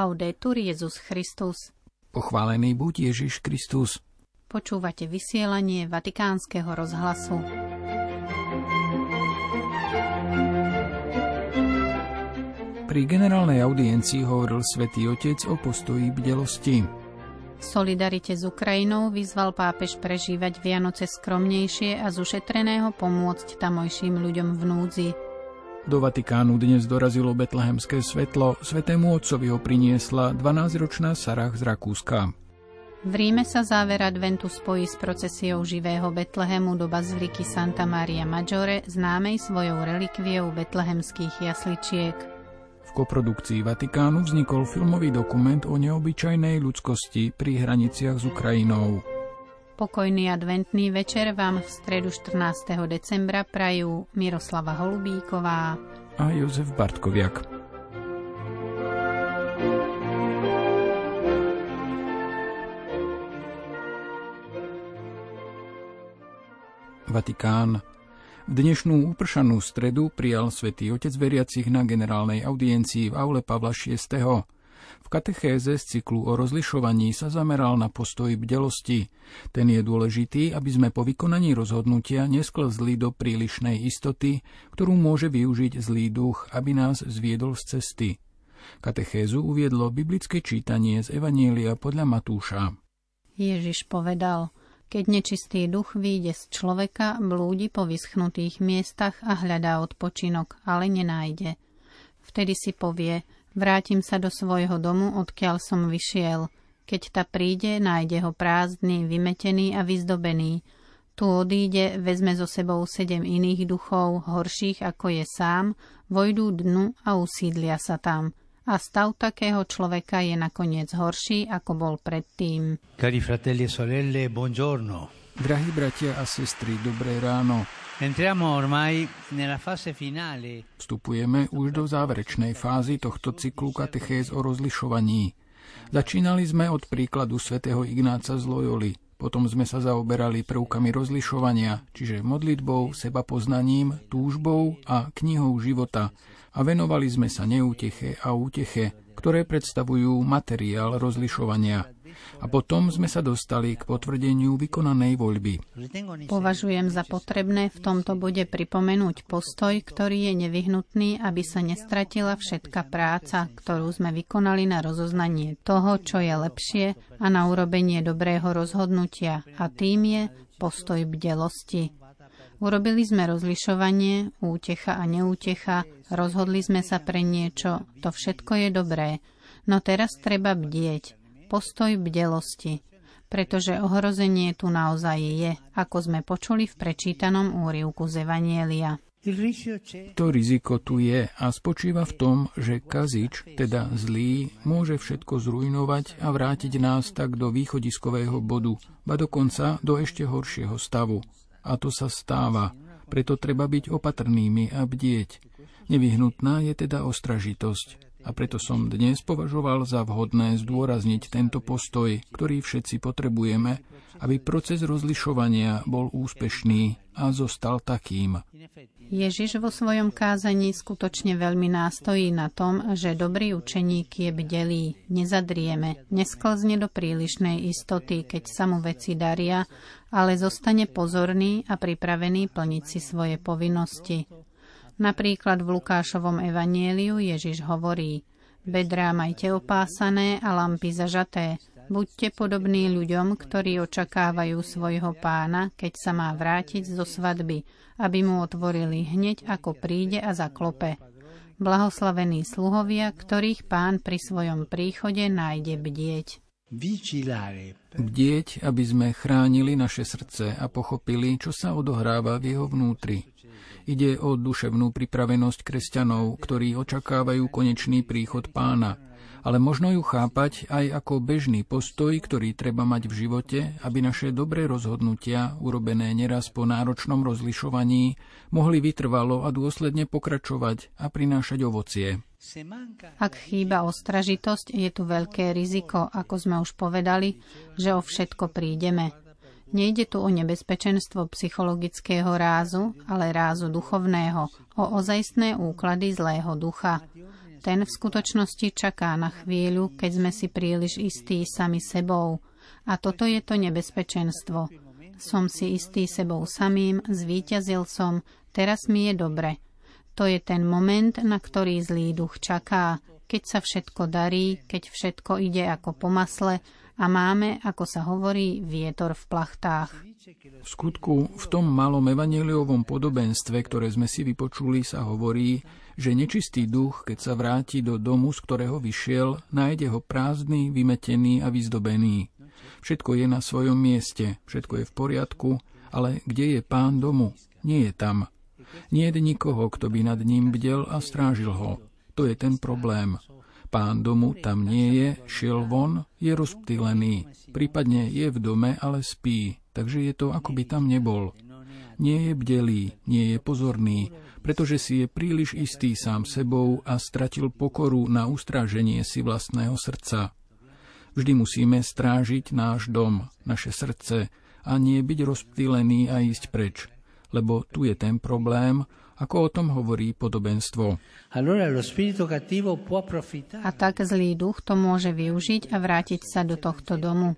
Laudetur Jezus Christus. Pochválený buď Ježiš Kristus. Počúvate vysielanie Vatikánskeho rozhlasu. Pri generálnej audiencii hovoril svätý Otec o postoji bdelosti. V solidarite s Ukrajinou vyzval pápež prežívať Vianoce skromnejšie a z ušetreného pomôcť tamojším ľuďom v núdzi. Do Vatikánu dnes dorazilo betlehemské svetlo. Svetému otcovi ho priniesla 12-ročná Sarah z Rakúska. V Ríme sa záver adventu spojí s procesiou živého Betlehemu do baziliky Santa Maria Maggiore, známej svojou relikviou betlehemských jasličiek. V koprodukcii Vatikánu vznikol filmový dokument o neobyčajnej ľudskosti pri hraniciach s Ukrajinou. Pokojný adventný večer vám v stredu 14. decembra prajú Miroslava Holubíková a Jozef Bartkoviak. Vatikán. V dnešnú upršanú stredu prijal svätý Otec veriacich na generálnej audiencii v aule Pavla VI. V katechéze z cyklu o rozlišovaní sa zameral na postoj bdelosti. Ten je dôležitý, aby sme po vykonaní rozhodnutia nesklzli do prílišnej istoty, ktorú môže využiť zlý duch, aby nás zviedol z cesty. Katechézu uviedlo biblické čítanie z Evanielia podľa Matúša. Ježiš povedal – keď nečistý duch vyjde z človeka, blúdi po vyschnutých miestach a hľadá odpočinok, ale nenájde. Vtedy si povie, vrátim sa do svojho domu, odkiaľ som vyšiel. Keď ta príde, nájde ho prázdny, vymetený a vyzdobený. Tu odíde, vezme so sebou sedem iných duchov, horších ako je sám, vojdú dnu a usídlia sa tam a stav takého človeka je nakoniec horší, ako bol predtým. Cari fratelli e sorelle, buongiorno. Drahí bratia a sestry, dobré ráno. Vstupujeme už do záverečnej fázy tohto cyklu katechéz o rozlišovaní. Začínali sme od príkladu svätého Ignáca z Loyoli, potom sme sa zaoberali prvkami rozlišovania, čiže modlitbou, seba poznaním, túžbou a knihou života, a venovali sme sa neúteche a úteche, ktoré predstavujú materiál rozlišovania. A potom sme sa dostali k potvrdeniu vykonanej voľby. Považujem za potrebné v tomto bode pripomenúť postoj, ktorý je nevyhnutný, aby sa nestratila všetka práca, ktorú sme vykonali na rozoznanie toho, čo je lepšie a na urobenie dobrého rozhodnutia. A tým je postoj bdelosti. Urobili sme rozlišovanie, útecha a neútecha, rozhodli sme sa pre niečo, to všetko je dobré. No teraz treba bdieť, postoj bdelosti, pretože ohrozenie tu naozaj je, ako sme počuli v prečítanom úrivku z Evanielia. To riziko tu je a spočíva v tom, že kazič, teda zlý, môže všetko zrujnovať a vrátiť nás tak do východiskového bodu, ba dokonca do ešte horšieho stavu, a to sa stáva, preto treba byť opatrnými a bdieť. Nevyhnutná je teda ostražitosť. A preto som dnes považoval za vhodné zdôrazniť tento postoj, ktorý všetci potrebujeme, aby proces rozlišovania bol úspešný a zostal takým. Ježiš vo svojom kázaní skutočne veľmi nástojí na tom, že dobrý učeník je bdelý, nezadrieme, nesklzne do prílišnej istoty, keď sa mu veci daria, ale zostane pozorný a pripravený plniť si svoje povinnosti. Napríklad v Lukášovom evanieliu Ježiš hovorí Bedrá majte opásané a lampy zažaté, Buďte podobní ľuďom, ktorí očakávajú svojho pána, keď sa má vrátiť zo svadby, aby mu otvorili hneď, ako príde a zaklope. Blahoslavení sluhovia, ktorých pán pri svojom príchode nájde bdieť. Bdieť, aby sme chránili naše srdce a pochopili, čo sa odohráva v jeho vnútri. Ide o duševnú pripravenosť kresťanov, ktorí očakávajú konečný príchod pána – ale možno ju chápať aj ako bežný postoj, ktorý treba mať v živote, aby naše dobré rozhodnutia, urobené neraz po náročnom rozlišovaní, mohli vytrvalo a dôsledne pokračovať a prinášať ovocie. Ak chýba ostražitosť, je tu veľké riziko, ako sme už povedali, že o všetko prídeme. Nejde tu o nebezpečenstvo psychologického rázu, ale rázu duchovného, o ozajstné úklady zlého ducha. Ten v skutočnosti čaká na chvíľu, keď sme si príliš istí sami sebou. A toto je to nebezpečenstvo. Som si istý sebou samým, zvíťazil som, teraz mi je dobre. To je ten moment, na ktorý zlý duch čaká, keď sa všetko darí, keď všetko ide ako po masle a máme, ako sa hovorí, vietor v plachtách. V skutku, v tom malom evaneliovom podobenstve, ktoré sme si vypočuli, sa hovorí, že nečistý duch, keď sa vráti do domu, z ktorého vyšiel, nájde ho prázdny, vymetený a vyzdobený. Všetko je na svojom mieste, všetko je v poriadku, ale kde je pán domu? Nie je tam. Nie je nikoho, kto by nad ním bdel a strážil ho. To je ten problém. Pán domu tam nie je, šiel von, je rozptýlený. Prípadne je v dome, ale spí, takže je to, ako by tam nebol. Nie je bdelý, nie je pozorný, pretože si je príliš istý sám sebou a stratil pokoru na ustráženie si vlastného srdca. Vždy musíme strážiť náš dom, naše srdce a nie byť rozptýlený a ísť preč, lebo tu je ten problém, ako o tom hovorí podobenstvo. A tak zlý duch to môže využiť a vrátiť sa do tohto domu.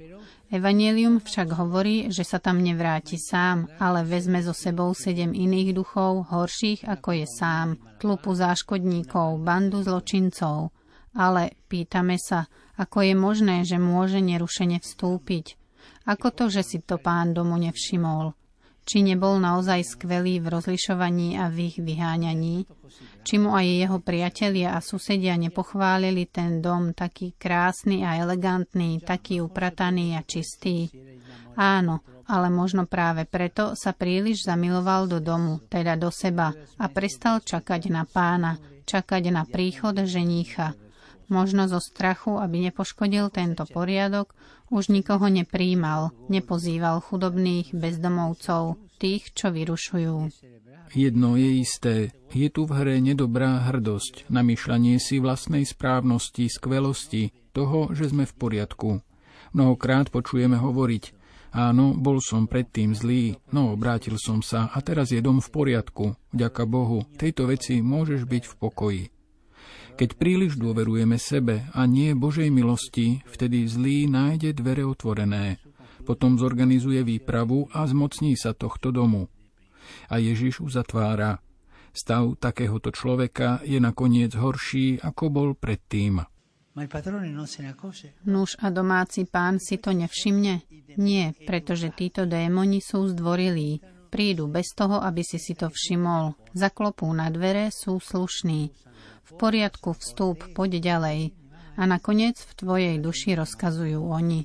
Evangelium však hovorí, že sa tam nevráti sám, ale vezme so sebou sedem iných duchov, horších ako je sám, tlupu záškodníkov, bandu zločincov. Ale pýtame sa, ako je možné, že môže nerušene vstúpiť? Ako to, že si to pán domu nevšimol? Či nebol naozaj skvelý v rozlišovaní a v ich vyháňaní? či mu aj jeho priatelia a susedia nepochválili ten dom taký krásny a elegantný, taký uprataný a čistý. Áno, ale možno práve preto sa príliš zamiloval do domu, teda do seba, a prestal čakať na pána, čakať na príchod ženícha. Možno zo strachu, aby nepoškodil tento poriadok, už nikoho nepríjmal, nepozýval chudobných bezdomovcov, tých, čo vyrušujú. Jedno je isté, je tu v hre nedobrá hrdosť, namýšľanie si vlastnej správnosti, skvelosti, toho, že sme v poriadku. Mnohokrát počujeme hovoriť, áno, bol som predtým zlý, no obrátil som sa a teraz je dom v poriadku, vďaka Bohu, tejto veci môžeš byť v pokoji. Keď príliš dôverujeme sebe a nie Božej milosti, vtedy zlý nájde dvere otvorené. Potom zorganizuje výpravu a zmocní sa tohto domu a Ježiš uzatvára. Stav takéhoto človeka je nakoniec horší, ako bol predtým. Nuž a domáci pán si to nevšimne? Nie, pretože títo démoni sú zdvorilí. Prídu bez toho, aby si si to všimol. Zaklopú na dvere, sú slušní. V poriadku vstúp, poď ďalej. A nakoniec v tvojej duši rozkazujú oni.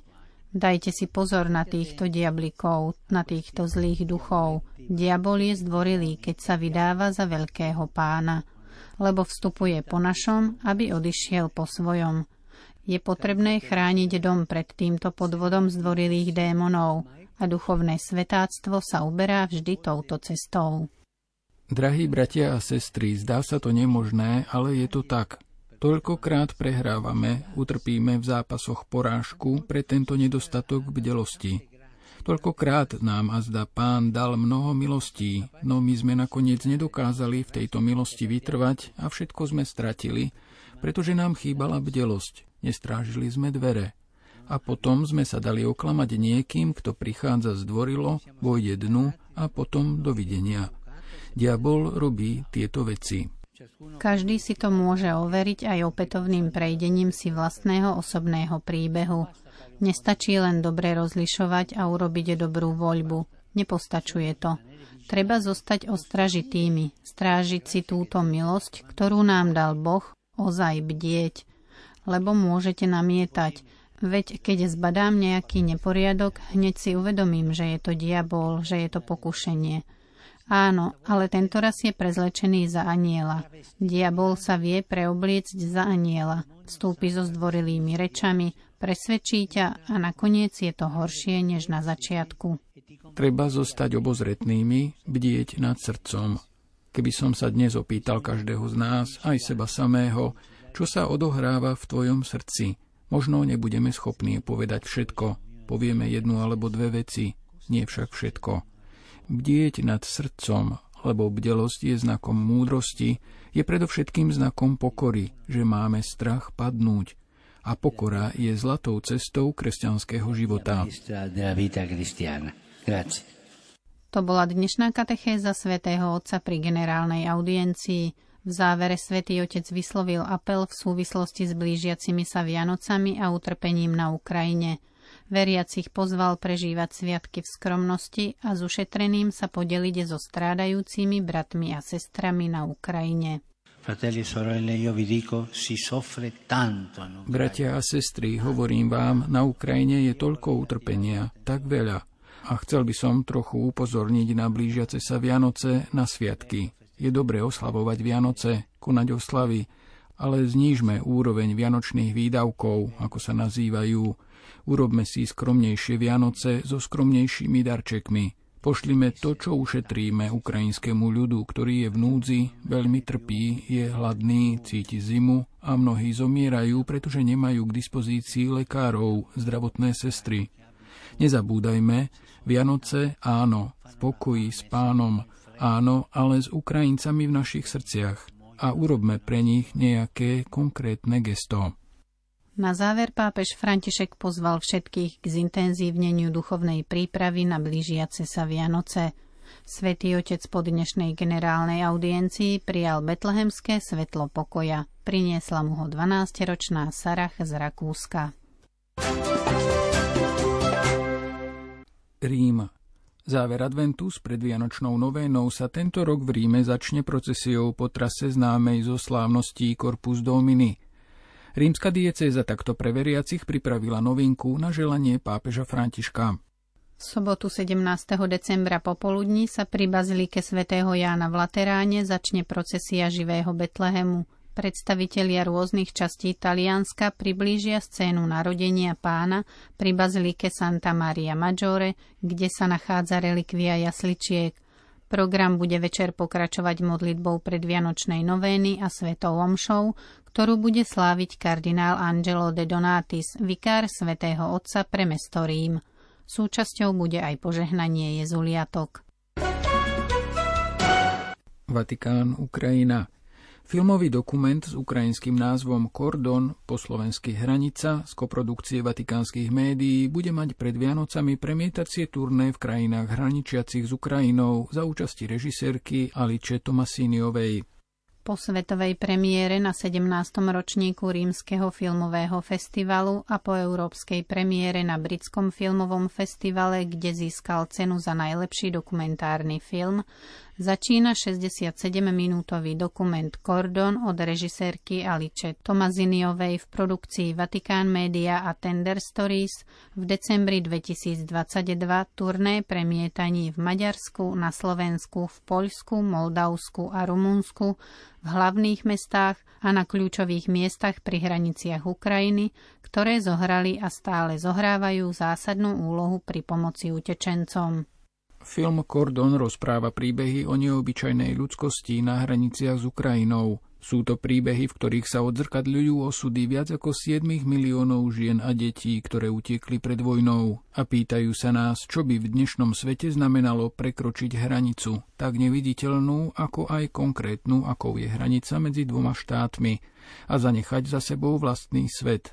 Dajte si pozor na týchto diablikov, na týchto zlých duchov. Diabol je zdvorilý, keď sa vydáva za veľkého pána, lebo vstupuje po našom, aby odišiel po svojom. Je potrebné chrániť dom pred týmto podvodom zdvorilých démonov a duchovné svetáctvo sa uberá vždy touto cestou. Drahí bratia a sestry, zdá sa to nemožné, ale je to tak. Toľkokrát prehrávame, utrpíme v zápasoch porážku pre tento nedostatok bdelosti. Toľkokrát nám a pán dal mnoho milostí, no my sme nakoniec nedokázali v tejto milosti vytrvať a všetko sme stratili, pretože nám chýbala bdelosť, nestrážili sme dvere. A potom sme sa dali oklamať niekým, kto prichádza zdvorilo, vojde dnu a potom dovidenia. Diabol robí tieto veci. Každý si to môže overiť aj opätovným prejdením si vlastného osobného príbehu. Nestačí len dobre rozlišovať a urobiť dobrú voľbu. Nepostačuje to. Treba zostať ostražitými, strážiť si túto milosť, ktorú nám dal Boh, ozaj bdieť. Lebo môžete namietať, veď keď zbadám nejaký neporiadok, hneď si uvedomím, že je to diabol, že je to pokušenie – Áno, ale tento raz je prezlečený za aniela. Diabol sa vie preobliecť za aniela. Vstúpi so zdvorilými rečami, presvedčí ťa a nakoniec je to horšie než na začiatku. Treba zostať obozretnými, bdieť nad srdcom. Keby som sa dnes opýtal každého z nás, aj seba samého, čo sa odohráva v tvojom srdci, možno nebudeme schopní povedať všetko. Povieme jednu alebo dve veci, nie však všetko bdieť nad srdcom, lebo bdelosť je znakom múdrosti, je predovšetkým znakom pokory, že máme strach padnúť. A pokora je zlatou cestou kresťanského života. To bola dnešná katechéza svätého Otca pri generálnej audiencii. V závere svätý Otec vyslovil apel v súvislosti s blížiacimi sa Vianocami a utrpením na Ukrajine. Veriacich pozval prežívať sviatky v skromnosti a s ušetreným sa podeliť so strádajúcimi bratmi a sestrami na Ukrajine. Bratia a sestry, hovorím vám, na Ukrajine je toľko utrpenia, tak veľa. A chcel by som trochu upozorniť na blížiace sa Vianoce, na sviatky. Je dobre oslavovať Vianoce, konať oslavy, ale znížme úroveň vianočných výdavkov, ako sa nazývajú, Urobme si skromnejšie Vianoce so skromnejšími darčekmi. Pošlime to, čo ušetríme ukrajinskému ľudu, ktorý je v núdzi, veľmi trpí, je hladný, cíti zimu a mnohí zomierajú, pretože nemajú k dispozícii lekárov, zdravotné sestry. Nezabúdajme, Vianoce áno, v pokoji s pánom, áno, ale s Ukrajincami v našich srdciach a urobme pre nich nejaké konkrétne gesto. Na záver pápež František pozval všetkých k zintenzívneniu duchovnej prípravy na blížiace sa Vianoce. Svetý otec po dnešnej generálnej audiencii prijal betlehemské svetlo pokoja. Priniesla mu ho 12-ročná Sarah z Rakúska. Rím. Záver adventu s predvianočnou novénou sa tento rok v Ríme začne procesiou po trase známej zo slávností Corpus Domini – Rímska diecéza takto pre veriacich pripravila novinku na želanie pápeža Františka. V sobotu 17. decembra popoludní sa pri bazilike svätého Jána v Lateráne začne procesia živého Betlehemu. Predstavitelia rôznych častí Talianska priblížia scénu narodenia pána pri bazilike Santa Maria Maggiore, kde sa nachádza relikvia jasličiek – Program bude večer pokračovať modlitbou pred Vianočnej novény a svetou omšou, ktorú bude sláviť kardinál Angelo de Donatis, vikár svätého Otca pre mesto Rím. Súčasťou bude aj požehnanie jezuliatok. Vatikán, Ukrajina. Filmový dokument s ukrajinským názvom Kordon, po slovensky Hranica, z koprodukcie vatikánskych médií, bude mať pred Vianocami premietacie turné v krajinách hraničiacich s Ukrajinou za účasti režisérky Aliče Tomasíniovej. Po svetovej premiére na 17. ročníku Rímskeho filmového festivalu a po európskej premiére na Britskom filmovom festivale, kde získal cenu za najlepší dokumentárny film, začína 67-minútový dokument Cordon od režisérky Alice Tomaziniovej v produkcii Vatikán Media a Tender Stories v decembri 2022 turné premietaní v Maďarsku, na Slovensku, v Poľsku, Moldavsku a Rumunsku, v hlavných mestách a na kľúčových miestach pri hraniciach Ukrajiny, ktoré zohrali a stále zohrávajú zásadnú úlohu pri pomoci utečencom. Film Kordon rozpráva príbehy o neobyčajnej ľudskosti na hraniciach s Ukrajinou. Sú to príbehy, v ktorých sa odzrkadľujú osudy viac ako 7 miliónov žien a detí, ktoré utiekli pred vojnou a pýtajú sa nás, čo by v dnešnom svete znamenalo prekročiť hranicu, tak neviditeľnú, ako aj konkrétnu, akou je hranica medzi dvoma štátmi a zanechať za sebou vlastný svet,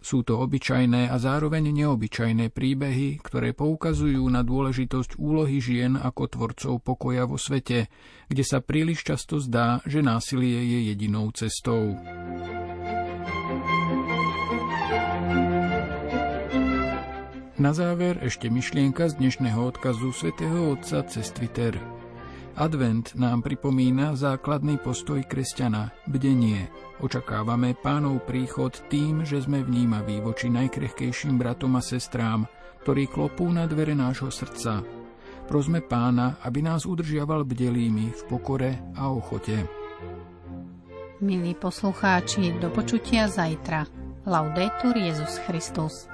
sú to obyčajné a zároveň neobyčajné príbehy, ktoré poukazujú na dôležitosť úlohy žien ako tvorcov pokoja vo svete, kde sa príliš často zdá, že násilie je jedinou cestou. Na záver ešte myšlienka z dnešného odkazu svätého Otca cez Twitter – Advent nám pripomína základný postoj kresťana, bdenie. Očakávame pánov príchod tým, že sme vnímaví voči najkrehkejším bratom a sestrám, ktorí klopú na dvere nášho srdca. Prosme pána, aby nás udržiaval bdelými v pokore a ochote. Milí poslucháči, do počutia zajtra. Laudetur Jezus Christus.